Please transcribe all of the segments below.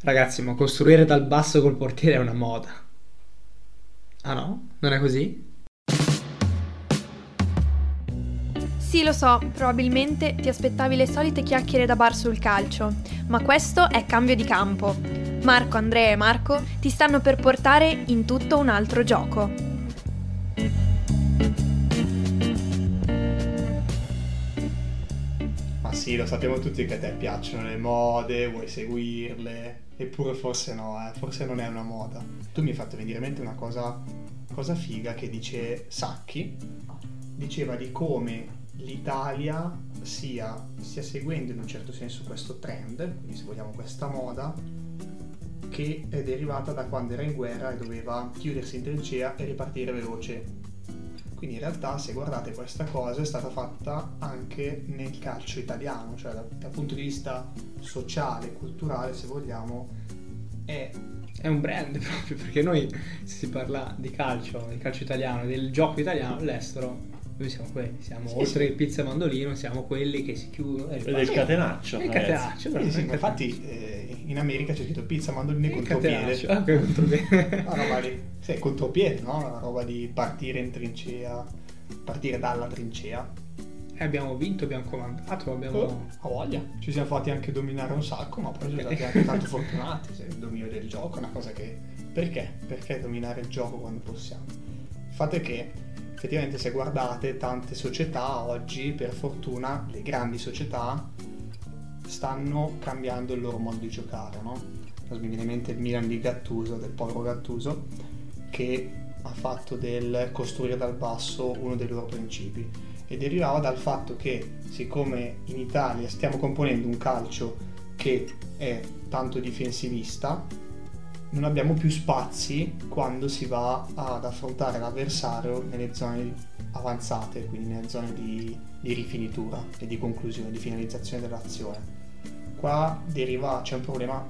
Ragazzi, ma costruire dal basso col portiere è una moda. Ah no? Non è così? Sì, lo so, probabilmente ti aspettavi le solite chiacchiere da bar sul calcio, ma questo è cambio di campo. Marco, Andrea e Marco ti stanno per portare in tutto un altro gioco. Ma sì, lo sappiamo tutti che a te piacciono le mode, vuoi seguirle, eppure forse no, eh, forse non è una moda. Tu mi hai fatto venire in mente una cosa, cosa figa che dice Sacchi, diceva di come l'Italia sia, stia seguendo in un certo senso questo trend, quindi se vogliamo questa moda, che è derivata da quando era in guerra e doveva chiudersi in trincea e ripartire veloce. Quindi in realtà se guardate questa cosa è stata fatta anche nel calcio italiano, cioè dal, dal punto di vista sociale, culturale se vogliamo, è è un brand proprio perché noi se si parla di calcio, di calcio italiano, del gioco italiano all'estero, noi siamo quelli, siamo Sì, oltre sì. il pizza e mandolino, siamo quelli che si chiudono e il catenaccio. Il catenaccio, Sì, sì, infatti eh, in America c'è scritto pizza, mandoline e contropiede. catenaccio, ah, che contropiede. Una roba lì. Sì, contropiede, no? Una roba di partire in trincea, partire dalla trincea. E abbiamo vinto, abbiamo comandato, abbiamo... Oh, a voglia. Ci siamo fatti anche dominare un sacco, ma poi siamo stati anche tanto fortunati. Se il dominio del gioco è una cosa che... Perché? Perché dominare il gioco quando possiamo? Il fatto è che effettivamente se guardate tante società oggi, per fortuna, le grandi società stanno cambiando il loro modo di giocare, no? Mi viene in mente il Milan di Gattuso, del povero Gattuso, che ha fatto del costruire dal basso uno dei loro principi e derivava dal fatto che siccome in Italia stiamo componendo un calcio che è tanto difensivista, non abbiamo più spazi quando si va ad affrontare l'avversario nelle zone avanzate, quindi nelle zone di, di rifinitura e di conclusione, di finalizzazione dell'azione. Qua deriva, c'è un problema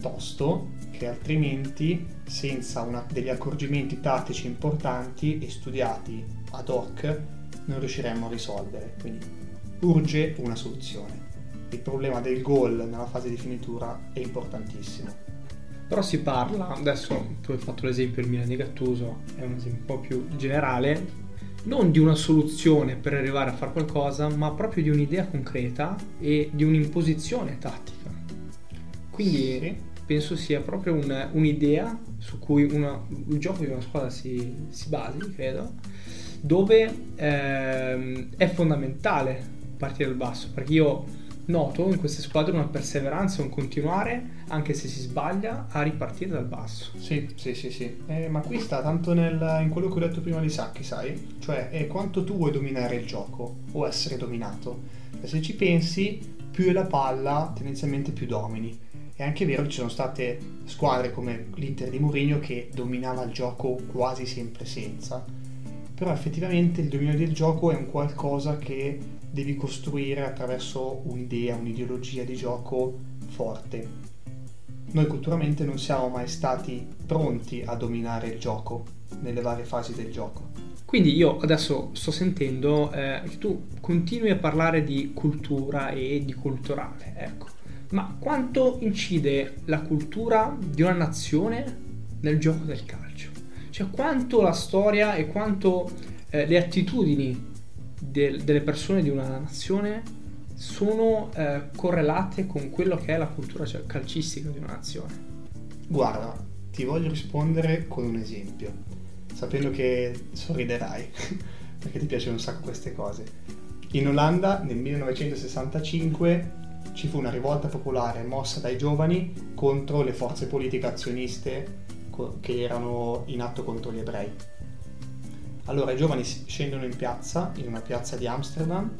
tosto che altrimenti senza una- degli accorgimenti tattici importanti e studiati ad hoc non riusciremmo a risolvere. Quindi urge una soluzione. Il problema del gol nella fase di finitura è importantissimo. Però si parla, adesso tu hai fatto l'esempio del Milan di Gattuso, è un esempio un po' più generale, non di una soluzione per arrivare a fare qualcosa, ma proprio di un'idea concreta e di un'imposizione tattica. Quindi Sì. Penso sia proprio un- un'idea su cui una- il gioco di una squadra si, si basi, credo, dove ehm, è fondamentale partire dal basso, perché io noto in queste squadre una perseveranza, un continuare, anche se si sbaglia, a ripartire dal basso. Sì, sì, sì, sì. Eh, ma qui sta tanto nel- in quello che ho detto prima di Sacchi, sai? Cioè, è quanto tu vuoi dominare il gioco o essere dominato. E se ci pensi, più è la palla, tendenzialmente più domini. È anche vero che ci sono state squadre come l'Inter di Mourinho che dominava il gioco quasi sempre senza. Però effettivamente il dominio del gioco è un qualcosa che devi costruire attraverso un'idea, un'ideologia di gioco forte. Noi culturalmente non siamo mai stati pronti a dominare il gioco nelle varie fasi del gioco. Quindi io adesso sto sentendo eh, che tu continui a parlare di cultura e di culturale, ecco. Ma quanto incide la cultura di una nazione nel gioco del calcio? Cioè quanto la storia e quanto eh, le attitudini del- delle persone di una nazione sono eh, correlate con quello che è la cultura cioè, calcistica di una nazione? Guarda, ti voglio rispondere con un esempio, sapendo che sorriderai, perché ti piacciono un sacco queste cose. In Olanda nel 1965 ci fu una rivolta popolare mossa dai giovani contro le forze politiche azioniste che erano in atto contro gli ebrei. Allora i giovani scendono in piazza, in una piazza di Amsterdam,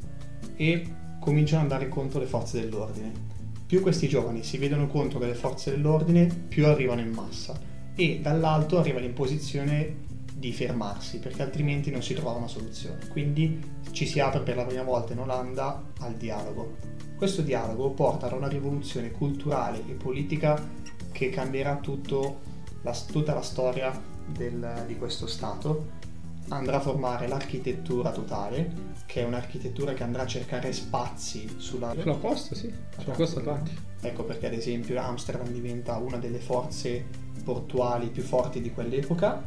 e cominciano ad andare contro le forze dell'ordine. Più questi giovani si vedono contro delle forze dell'ordine, più arrivano in massa e dall'alto arriva l'imposizione di fermarsi perché altrimenti non si trova una soluzione. Quindi ci si apre per la prima volta in Olanda al dialogo. Questo dialogo porta ad una rivoluzione culturale e politica che cambierà tutto la- tutta la storia del- di questo Stato andrà a formare l'architettura totale, che è un'architettura che andrà a cercare spazi sulla, Sulla costa, sì, sulla costa atlantica. ecco perché ad esempio Amsterdam diventa una delle forze portuali più forti di quell'epoca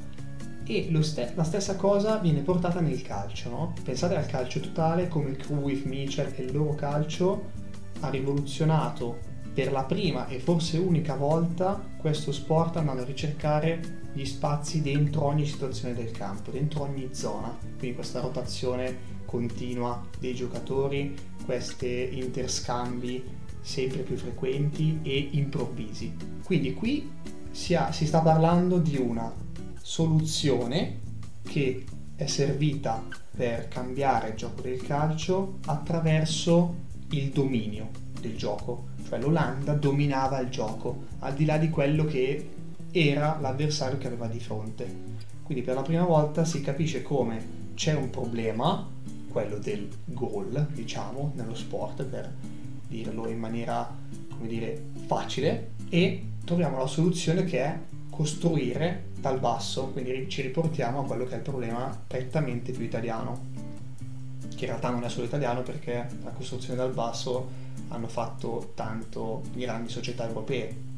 e st- la stessa cosa viene portata nel calcio, no? Pensate al calcio totale come Cruyff, Mitchell e il loro calcio ha rivoluzionato per la prima e forse unica volta questo sport andando a ricercare gli spazi dentro ogni situazione del campo, dentro ogni zona, quindi questa rotazione continua dei giocatori, questi interscambi sempre più frequenti e improvvisi. Quindi qui si, ha, si sta parlando di una soluzione che è servita per cambiare il gioco del calcio attraverso il dominio del gioco, cioè l'Olanda dominava il gioco al di là di quello che era l'avversario che aveva di fronte. Quindi per la prima volta si capisce come c'è un problema, quello del goal, diciamo, nello sport, per dirlo in maniera, come dire, facile, e troviamo la soluzione che è costruire dal basso, quindi ci riportiamo a quello che è il problema prettamente più italiano, che in realtà non è solo italiano perché la costruzione dal basso hanno fatto tanto grandi società europee.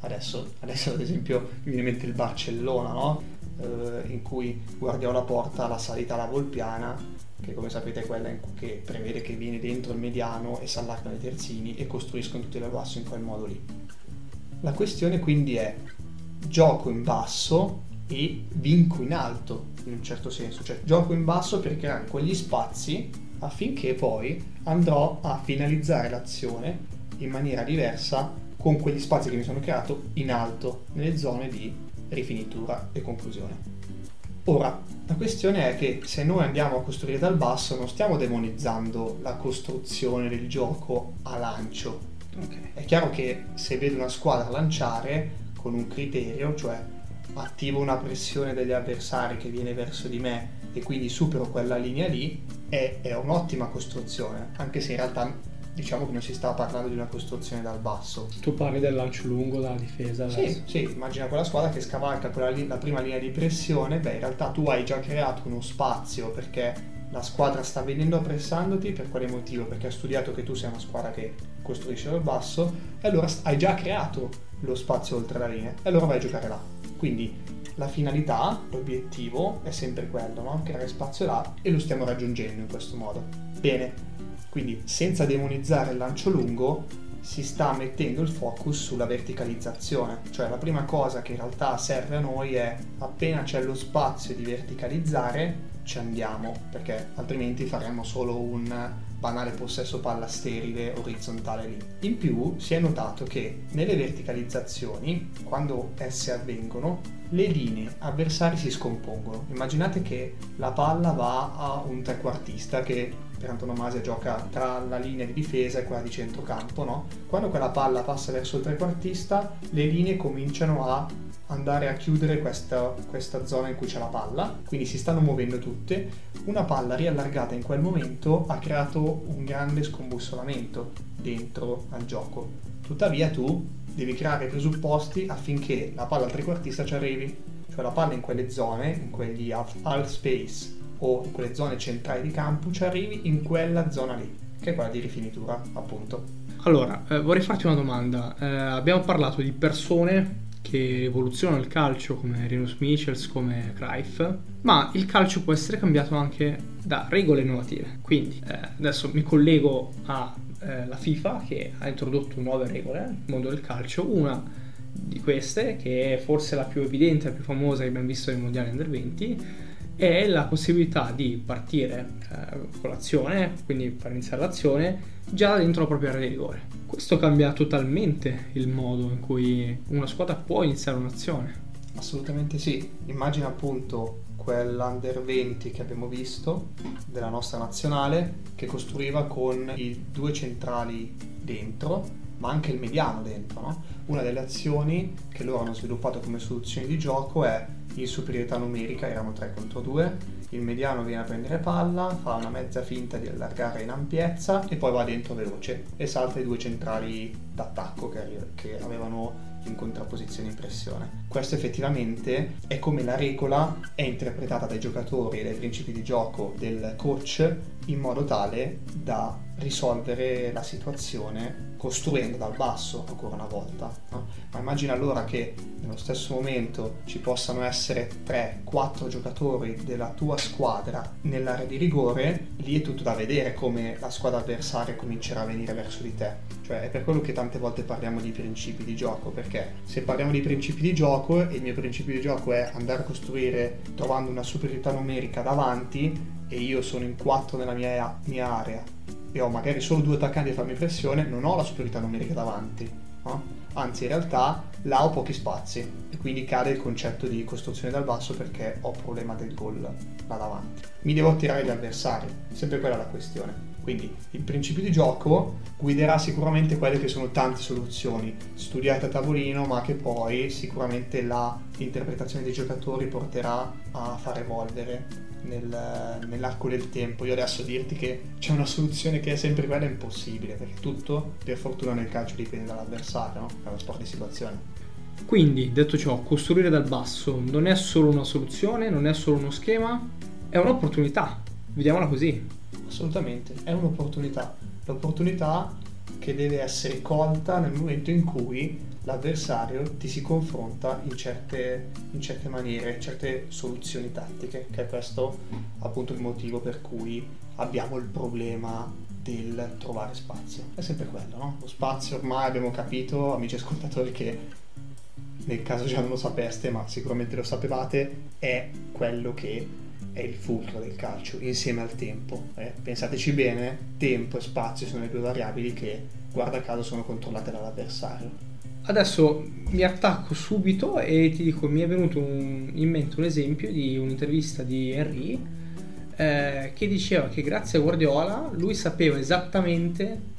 Adesso, adesso ad esempio mi viene in mente il Barcellona, no? eh, in cui Guardiola porta la salita alla Volpiana, che come sapete è quella che prevede che viene dentro il mediano e si allargano i terzini e costruiscono tutti dal basso in quel modo lì. La questione quindi è gioco in basso e vinco in alto, in un certo senso, cioè gioco in basso per creare quegli spazi affinché poi andrò a finalizzare l'azione in maniera diversa con quegli spazi che mi sono creato in alto, nelle zone di rifinitura e conclusione. Ora, la questione è che se noi andiamo a costruire dal basso non stiamo demonizzando la costruzione del gioco a lancio. Okay. È chiaro che se vedo una squadra lanciare con un criterio, cioè attivo una pressione degli avversari che viene verso di me e quindi supero quella linea lì, è, è un'ottima costruzione, anche se in realtà diciamo che non si sta parlando di una costruzione dal basso. Tu parli del lancio lungo dalla difesa? Sì, sì, immagina quella squadra che scavalca quella li- la prima linea di pressione, beh in realtà tu hai già creato uno spazio perché la squadra sta venendo pressandoti, per quale motivo? Perché ha studiato che tu sei una squadra che costruisce dal basso e allora hai già creato lo spazio oltre la linea e allora vai a giocare là. Quindi la finalità, l'obiettivo è sempre quello, no? creare spazio là e lo stiamo raggiungendo in questo modo. Bene, quindi senza demonizzare il lancio lungo si sta mettendo il focus sulla verticalizzazione, cioè la prima cosa che in realtà serve a noi è appena c'è lo spazio di verticalizzare ci andiamo, perché altrimenti faremmo solo un banale possesso palla sterile orizzontale lì. In più si è notato che nelle verticalizzazioni, quando esse avvengono, le linee avversari si scompongono. Immaginate che la palla va a un trequartista che per antonomasia gioca tra la linea di difesa e quella di centrocampo, no? Quando quella palla passa verso il trequartista, le linee cominciano a andare a chiudere questa, questa zona in cui c'è la palla, quindi si stanno muovendo tutte. Una palla riallargata in quel momento ha creato un grande scombussolamento dentro al gioco. Tuttavia tu devi creare i presupposti affinché la palla al trequartista ci arrivi, cioè la palla in quelle zone, in quegli half space o in quelle zone centrali di campo ci arrivi in quella zona lì, che è quella di rifinitura appunto. Allora, eh, vorrei farti una domanda. Eh, abbiamo parlato di persone che evoluzionano il calcio come Rinus Michels, come Cruyff, ma il calcio può essere cambiato anche da regole innovative. Quindi eh, adesso mi collego alla eh, FIFA che ha introdotto nuove regole nel mondo del calcio, una di queste che è forse la più evidente, la più famosa che abbiamo visto nel Mondiale Under 20 è la possibilità di partire eh, con l'azione, quindi far iniziare l'azione già dentro la propria area di rigore. Questo cambia totalmente il modo in cui una squadra può iniziare un'azione. Assolutamente sì, immagina appunto quell'Under 20 che abbiamo visto della nostra nazionale che costruiva con i due centrali dentro ma anche il mediano dentro. No? Una delle azioni che loro hanno sviluppato come soluzione di gioco è in superiorità numerica, erano 3 contro 2, il mediano viene a prendere palla, fa una mezza finta di allargare in ampiezza e poi va dentro veloce e salta i due centrali d'attacco che, che avevano in contrapposizione in pressione. Questo effettivamente è come la regola è interpretata dai giocatori e dai principi di gioco del coach in modo tale da risolvere la situazione costruendo dal basso ancora una volta. No? Ma immagina allora che nello stesso momento ci possano essere 3-4 giocatori della tua squadra nell'area di rigore, lì è tutto da vedere come la squadra avversaria comincerà a venire verso di te. Cioè è per quello che tante volte parliamo di principi di gioco, perché se parliamo di principi di gioco e il mio principio di gioco è andare a costruire trovando una superiorità numerica davanti e io sono in 4 nella mia, mia area e ho magari solo due attaccanti a farmi pressione, non ho la superiorità numerica davanti. No? Anzi, in realtà là ho pochi spazi e quindi cade il concetto di costruzione dal basso perché ho problema del gol là davanti. Mi devo attirare gli avversari, sempre quella la questione. Quindi il principio di gioco guiderà sicuramente quelle che sono tante soluzioni studiate a tavolino, ma che poi sicuramente l'interpretazione dei giocatori porterà a far evolvere nel, nell'arco del tempo. Io adesso dirti che c'è una soluzione che è sempre quella impossibile, perché tutto, per fortuna nel calcio dipende dall'avversario, no? è uno sport di situazione. Quindi, detto ciò, costruire dal basso non è solo una soluzione, non è solo uno schema, è un'opportunità. Vediamola così. Assolutamente, è un'opportunità. L'opportunità che deve essere colta nel momento in cui l'avversario ti si confronta in certe, in certe maniere, in certe soluzioni tattiche, che è questo appunto il motivo per cui abbiamo il problema del trovare spazio. È sempre quello, no? Lo spazio ormai abbiamo capito, amici ascoltatori, che nel caso già non lo sapeste, ma sicuramente lo sapevate, è quello che è il fulcro del calcio insieme al tempo. Eh? Pensateci bene, tempo e spazio sono le due variabili che, guarda caso, sono controllate dall'avversario. Adesso mi attacco subito e ti dico, mi è venuto un, in mente un esempio di un'intervista di Henry eh, che diceva che grazie a Guardiola lui sapeva esattamente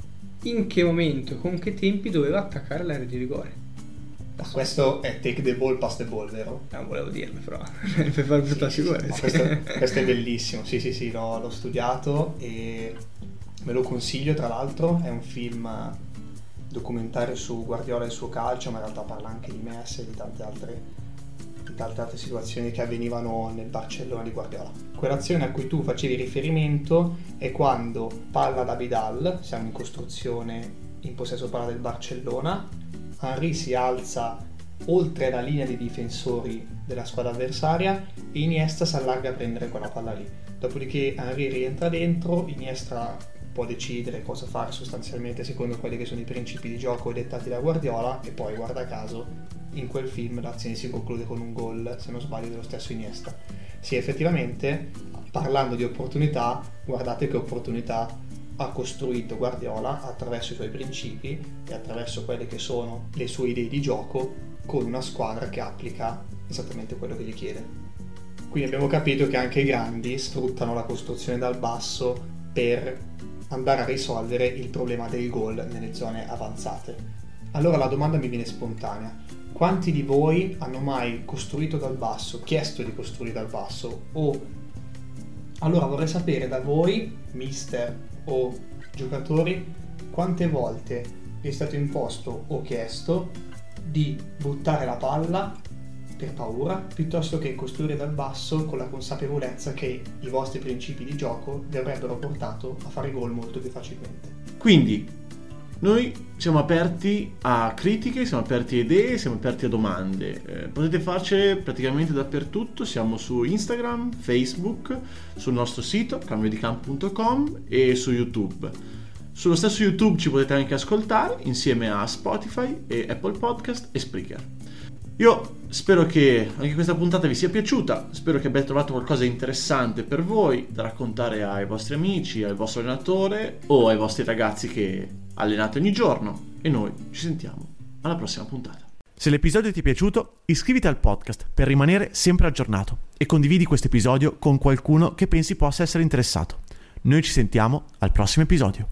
in che momento e con che tempi doveva attaccare l'area di rigore. Ma questo è take the ball, pass the ball, vero? Non volevo dirlo, però per far brutta sì, figura. Sì, questo, questo, è bellissimo, sì sì sì, l'ho, l'ho studiato e me lo consiglio tra l'altro, è un film documentario su Guardiola e il suo calcio, ma in realtà parla anche di Messi e di tante altre, di tante altre situazioni che avvenivano nel Barcellona di Guardiola. Quell'azione a cui tu facevi riferimento è quando palla da Vidal, siamo in costruzione in possesso palla del Barcellona, Henry si alza oltre la linea dei difensori della squadra avversaria e Iniesta si allarga a prendere quella palla lì. Dopodiché Henry rientra dentro, Iniesta può decidere cosa fare sostanzialmente secondo quelli che sono i principi di gioco dettati da Guardiola e poi guarda caso in quel film l'azione si conclude con un gol, se non sbaglio, dello stesso Iniesta. Sì, effettivamente, parlando di opportunità, guardate che opportunità ha costruito Guardiola attraverso i suoi principi e attraverso quelle che sono le sue idee di gioco con una squadra che applica esattamente quello che gli chiede. Quindi abbiamo capito che anche i grandi sfruttano la costruzione dal basso per andare a risolvere il problema del gol nelle zone avanzate. Allora la domanda mi viene spontanea. Quanti di voi hanno mai costruito dal basso, chiesto di costruire dal basso o allora vorrei sapere da voi, mister o giocatori, quante volte vi è stato imposto o chiesto di buttare la palla per paura, piuttosto che costruire dal basso con la consapevolezza che i vostri principi di gioco vi avrebbero portato a fare gol molto più facilmente. Quindi noi siamo aperti a critiche, siamo aperti a idee, siamo aperti a domande. Eh, potete farcele praticamente dappertutto, siamo su Instagram, Facebook, sul nostro sito cambiodicamp.com e su YouTube. Sullo stesso YouTube ci potete anche ascoltare insieme a Spotify e Apple Podcast e Spreaker. Io spero che anche questa puntata vi sia piaciuta, spero che abbiate trovato qualcosa di interessante per voi da raccontare ai vostri amici, al vostro allenatore o ai vostri ragazzi che allenate ogni giorno e noi ci sentiamo alla prossima puntata. Se l'episodio ti è piaciuto, iscriviti al podcast per rimanere sempre aggiornato e condividi questo episodio con qualcuno che pensi possa essere interessato. Noi ci sentiamo al prossimo episodio.